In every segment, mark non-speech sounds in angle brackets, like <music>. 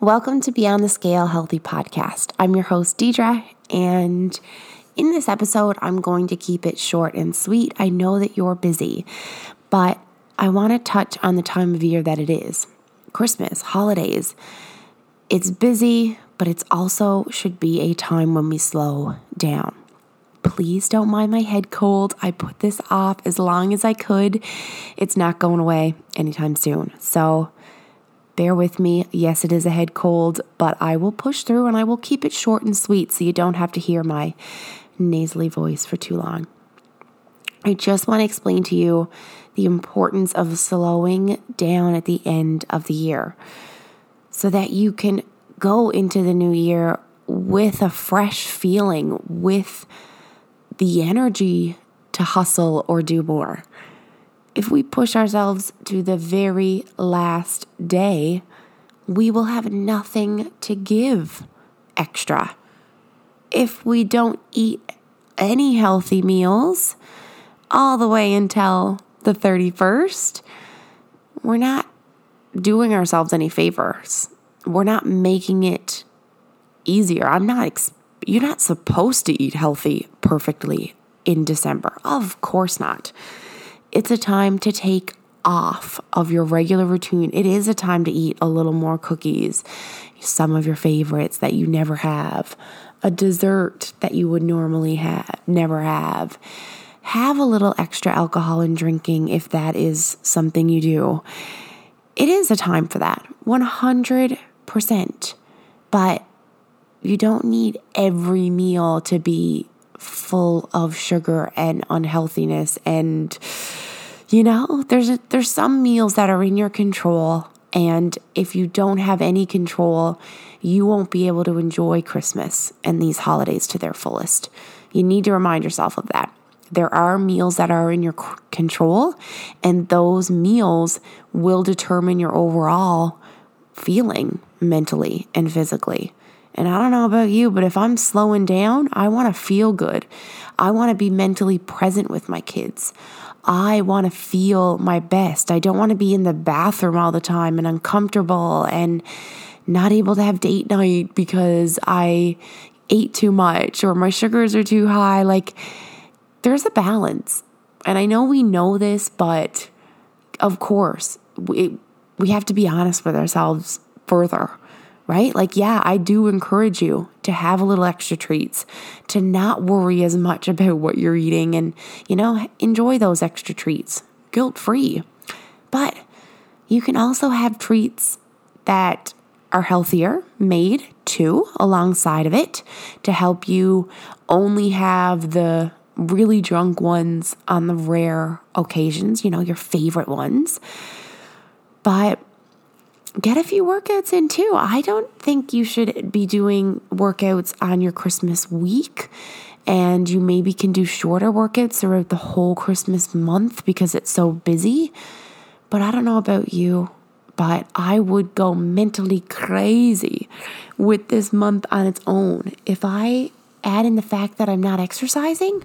Welcome to Beyond the Scale Healthy Podcast. I'm your host, Deidre, and in this episode, I'm going to keep it short and sweet. I know that you're busy, but I want to touch on the time of year that it is Christmas, holidays. It's busy, but it's also should be a time when we slow down. Please don't mind my head cold. I put this off as long as I could. It's not going away anytime soon. So bear with me. Yes, it is a head cold, but I will push through and I will keep it short and sweet so you don't have to hear my nasally voice for too long. I just want to explain to you the importance of slowing down at the end of the year so that you can go into the new year with a fresh feeling, with the energy to hustle or do more. If we push ourselves to the very last day, we will have nothing to give extra. If we don't eat any healthy meals all the way until the 31st, we're not doing ourselves any favors. We're not making it easier. I'm not ex- you're not supposed to eat healthy perfectly in December. Of course not. It's a time to take off of your regular routine. It is a time to eat a little more cookies, some of your favorites that you never have, a dessert that you would normally have, never have. Have a little extra alcohol in drinking if that is something you do. It is a time for that, 100%. But you don't need every meal to be full of sugar and unhealthiness. And you know there's a, there's some meals that are in your control. And if you don't have any control you won't be able to enjoy Christmas and these holidays to their fullest. You need to remind yourself of that. There are meals that are in your control and those meals will determine your overall feeling mentally and physically and I don't know about you, but if I'm slowing down, I want to feel good. I want to be mentally present with my kids. I want to feel my best. I don't want to be in the bathroom all the time and uncomfortable and not able to have date night because I ate too much or my sugars are too high. Like, there's a balance. And I know we know this, but of course, we, we have to be honest with ourselves further right? Like, yeah, I do encourage you to have a little extra treats, to not worry as much <laughs> about what you're eating and, you know, enjoy those extra treats guilt free. But you can also have treats that are healthier made too alongside of it to help you only have the really drunk ones on the rare occasions, you know, your favorite ones. But get a few workouts in too. I don't think you should be doing workouts on your Christmas week. And you maybe can do shorter workouts throughout the whole Christmas month because it's so busy. But I don't know about you, but I would go mentally crazy with this month on its own. If I add in the fact that I'm not exercising,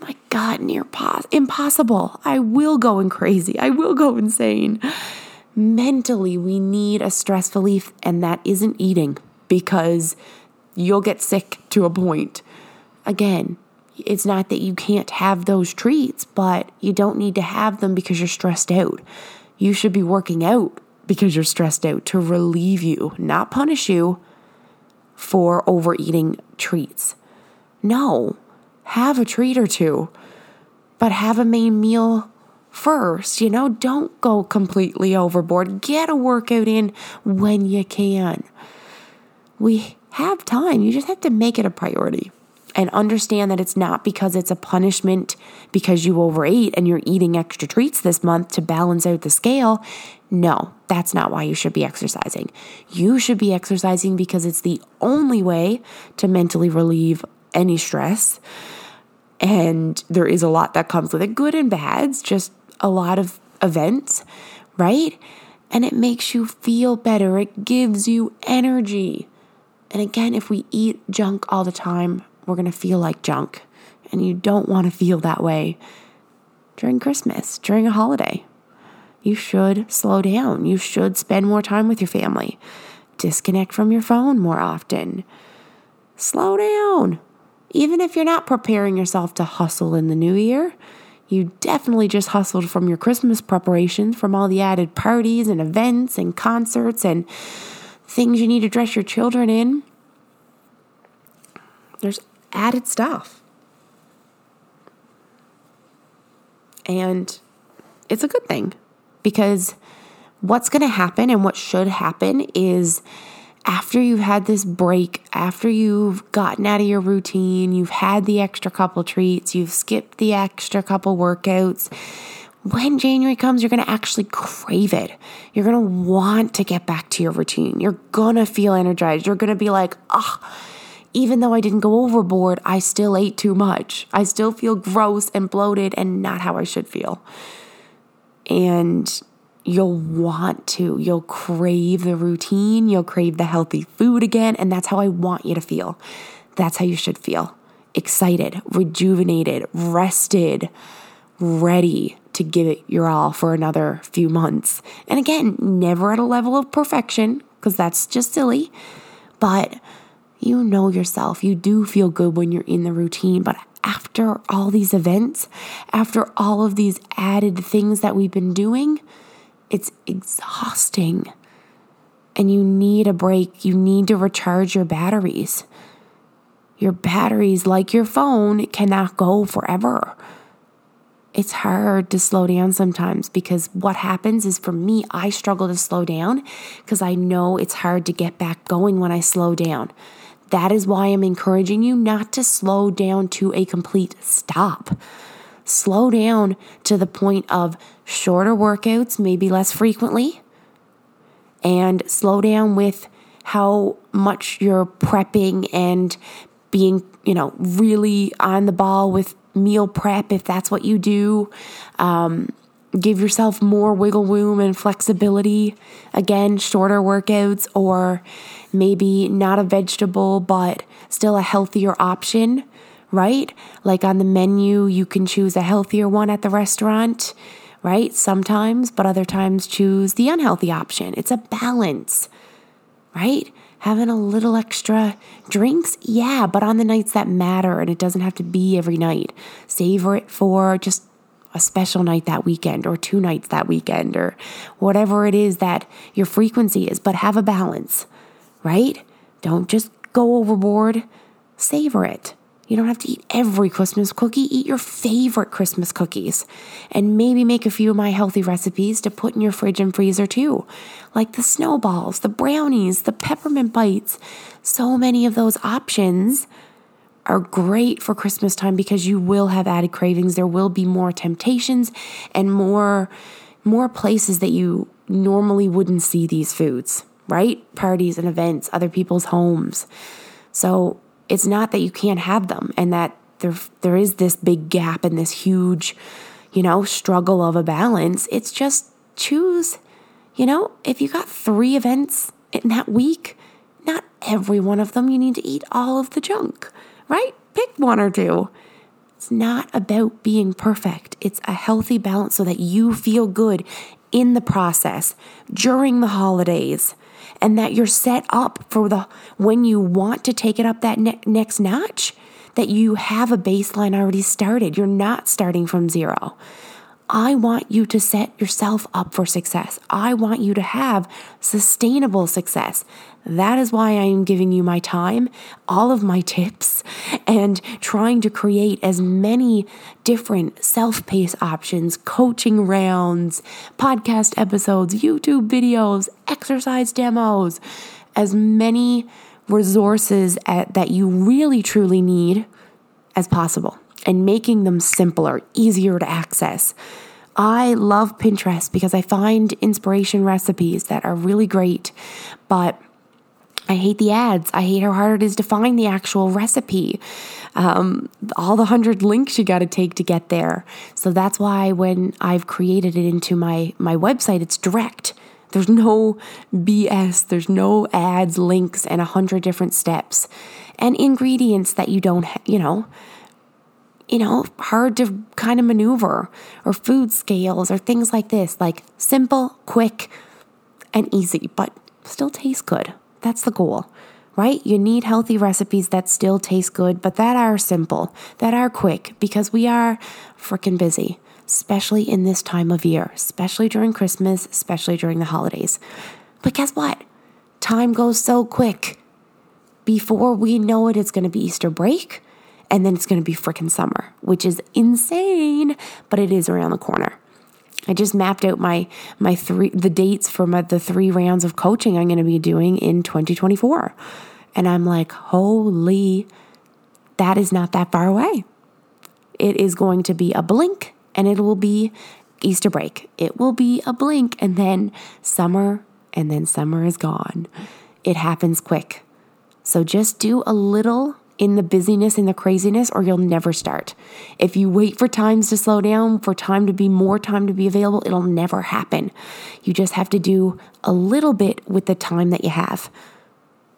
my God, near pos- impossible. I will go in crazy. I will go insane mentally we need a stress relief, and that isn't eating because you'll get sick to a point. Again, it's not that you can't have those treats, but you don't need to have them because you're stressed out. You should be working out because you're stressed out to relieve you, not punish you for overeating treats. No, have a treat or two, but have a main meal first. You know, don't go completely overboard. Get a workout in when you can. We have time. You just have to make it a priority and understand that it's not because it's a punishment because you overate and you're eating extra treats this month to balance out the scale. No, that's not why you should be exercising. You should be exercising because it's the only way to mentally relieve any stress. And there is a lot that comes with it, good and bads, just a lot of events, right? And it makes you feel better. It gives you energy. And again, if we eat junk all the time, we're going to feel like junk. And you don't want to feel that way during Christmas, during a holiday. You should slow down. You should spend more time with your family. disconnect from your phone more often. Slow down. Even if you're not preparing yourself to hustle in the new year, you definitely just hustled from your Christmas preparations, from all the added parties and events and concerts and things you need to dress your children in. There's added stuff. And it's a good thing because what's going to happen and what should happen is after you've had this break, after you've gotten out of your routine, you've had the extra couple treats, you've skipped the extra couple workouts, when January comes, you're going to actually crave it. You're going to want to get back to your routine. You're going to feel energized. You're going to be like, ah, oh, even though I didn't go overboard, I still ate too much. I still feel gross and bloated and not how I should feel. And you'll want to. You'll crave the routine. You'll crave the healthy food again. And that's how I want you to feel. That's how you should feel excited, rejuvenated, rested, ready to give it your all for another few months. And again, never at a level of perfection, because that's just silly. But you know yourself. You do feel good when you're in the routine. But after all these events, after all of these added things that we've been doing, it's exhausting. And you need a break. You need to recharge your batteries. Your batteries, like your phone, cannot go forever. It's hard to slow down sometimes because what happens is for me, I struggle to slow down because I know it's hard to get back going when I slow down. That is why I'm encouraging you not to slow down to a complete stop. Slow down to the point of shorter workouts, maybe less frequently, and slow down with how much you're prepping and being, you know, really on the ball with meal prep if that's what you do. Um, give yourself more wiggle room and flexibility. Again, shorter workouts or maybe not a vegetable, but still a healthier option, right? Like on the menu, you can choose a healthier one at the restaurant, right? Sometimes, but other times choose the unhealthy option. It's a balance, right? Having a little extra drinks, yeah, but on the nights that matter, and it doesn't have to be every night. Savor it for just a special night that weekend or two nights that weekend or whatever it is that your frequency is, but have a balance, right? Don't just go overboard. Savor it. You don't have to eat every Christmas cookie. Eat your favorite Christmas cookies. And maybe make a few of my healthy recipes to put in your fridge and freezer too, like the snowballs, the brownies, the peppermint bites. So many of those options are great for Christmas time because you will have added cravings. There will be more temptations and more more places that you normally wouldn't see these foods, right? Parties and events, other people's homes. So, it's not that you can't have them and that there there is this big gap and this huge, you know, struggle of a balance. It's just choose, you know, if you got 3 events in that week, not every one of them you need to eat all of the junk right? Pick one or two. It's not about being perfect. It's a healthy balance so that you feel good in the process during the holidays and that you're set up for the when you want to take it up that ne- next notch that you have a baseline already started. You're not starting from zero. I want you to set yourself up for success. I want you to have sustainable success. That is why I am giving you my time, all of my tips, and trying to create as many different self paced options, coaching rounds, podcast episodes, YouTube videos, exercise demos, as many resources at, that you really truly need as possible and making them simpler, easier to access. I love Pinterest because I find inspiration recipes that are really great, but I hate the ads. I hate how hard it is to find the actual recipe. Um, all the hundred links you got to take to get there. So that's why when I've created it into my my website, it's direct. There's no BS. There's no ads, links, and a hundred different steps and ingredients that you don't, you know, you know, hard to kind of maneuver, or food scales, or things like this. Like simple, quick, and easy, but still taste good. That's the goal, right? You need healthy recipes that still taste good, but that are simple, that are quick, because we are freaking busy, especially in this time of year, especially during Christmas, especially during the holidays. But guess what? Time goes so quick. Before we know it, it's going to be Easter break and then it's going to be freaking summer, which is insane, but it is around the corner. I just mapped out my my three the dates for my the three rounds of coaching I'm going to be doing in 2024. And I'm like, "Holy that is not that far away." It is going to be a blink and it will be Easter break. It will be a blink and then summer and then summer is gone. It happens quick. So just do a little in the busyness and the craziness, or you'll never start. If you wait for times to slow down, for time to be more time to be available, it'll never happen. You just have to do a little bit with the time that you have.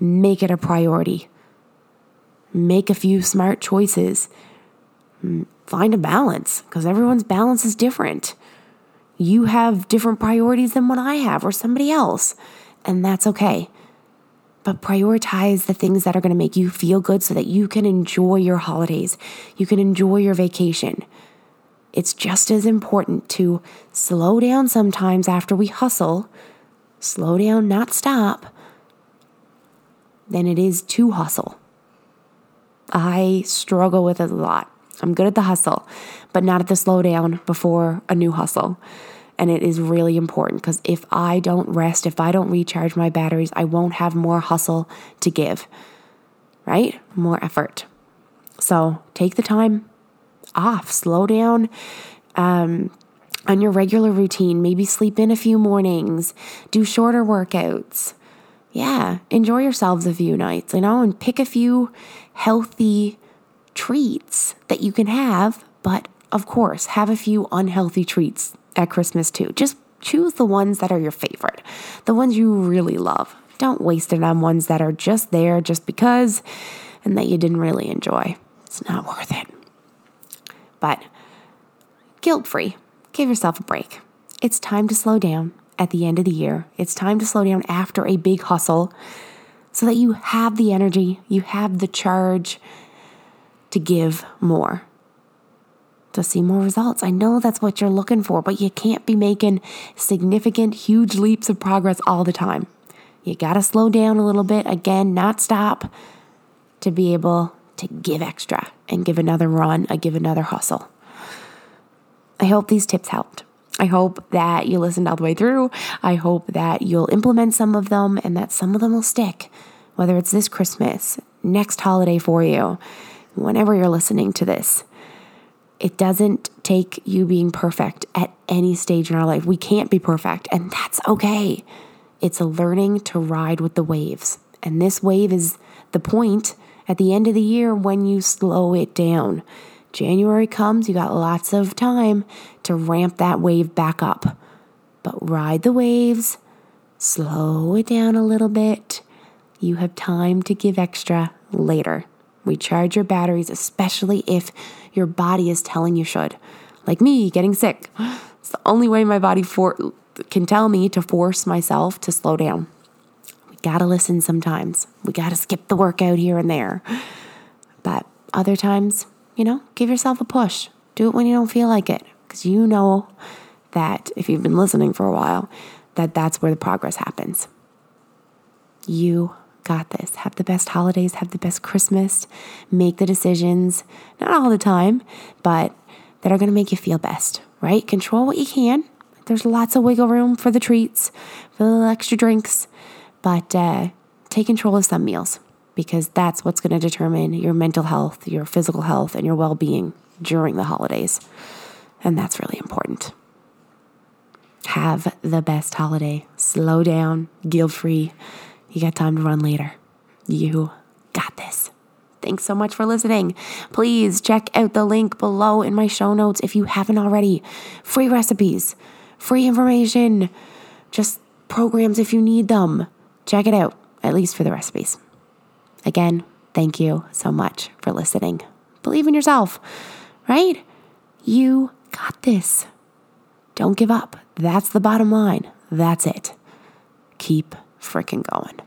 Make it a priority. Make a few smart choices. Mm, find a balance because everyone's balance is different. You have different priorities than what I have or somebody else, and that's okay but prioritize the things that are going to make you feel good so that you can enjoy your holidays. You can enjoy your vacation. It's just as important to slow down sometimes after we hustle, slow down, not stop, than it is to hustle. I struggle with it a lot. I'm good at the hustle, but not at the slow down before a new hustle. And it is really important because if I don't rest, if I don't recharge my batteries, I won't have more hustle to give, right? More effort. So take the time off, slow down. Um, on your regular routine, maybe sleep in a few mornings, do shorter workouts. Yeah, enjoy yourselves a few nights, you know, and pick a few healthy treats that you can have, but of course, have a few unhealthy treats at Christmas too. Just choose the ones that are your favorite, the ones you really love. Don't waste it on ones that are just there just because and that you didn't really enjoy. It's not worth it. But guilt free, give yourself a break. It's time to slow down at the end of the year. It's time to slow down after a big hustle so that you have the energy, you have the charge to give more to see more results. I know that's what you're looking for, but you can't be making significant, huge leaps of progress all the time. You got to slow down a little bit, again, not stop to be able to give extra and give another run, or give another hustle. I hope these tips helped. I hope that you listened all the way through. I hope that you'll implement some of them and that some of them will stick, whether it's this Christmas, next holiday for you, whenever you're listening to this. It doesn't take you being perfect at any stage in our life. We can't be perfect, and that's okay. It's a learning to ride with the waves. And this wave is the point at the end of the year when you slow it down. January comes, you got lots of time to ramp that wave back up. But ride the waves, slow it down a little bit. You have time to give extra later. Recharge your batteries, especially if your body is telling you should. Like me, getting sick. <gasps> It's the only way my body for, can tell me to force myself to slow down. We gotta listen sometimes. We gotta skip the workout here and there. But other times, you know, give yourself a push. Do it when you don't feel like it. Because you know that if you've been listening for a while, that that's where the progress happens. You got this. Have the best holidays, have the best Christmas, make the decisions, not all the time, but that are going to make you feel best, right? Control what you can. There's lots of wiggle room for the treats, for the extra drinks, but uh, take control of some meals because that's what's going to determine your mental health, your physical health, and your well being during the holidays. And that's really important. Have the best holiday. Slow down, guilt free you got time to run later. You got this. Thanks so much for listening. Please check out the link below in my show notes if you haven't already. Free recipes, free information, just programs if you need them. Check it out, at least for the recipes. Again, thank you so much for listening. Believe in yourself, right? You got this. Don't give up. That's the bottom line. That's it. Keep freaking going.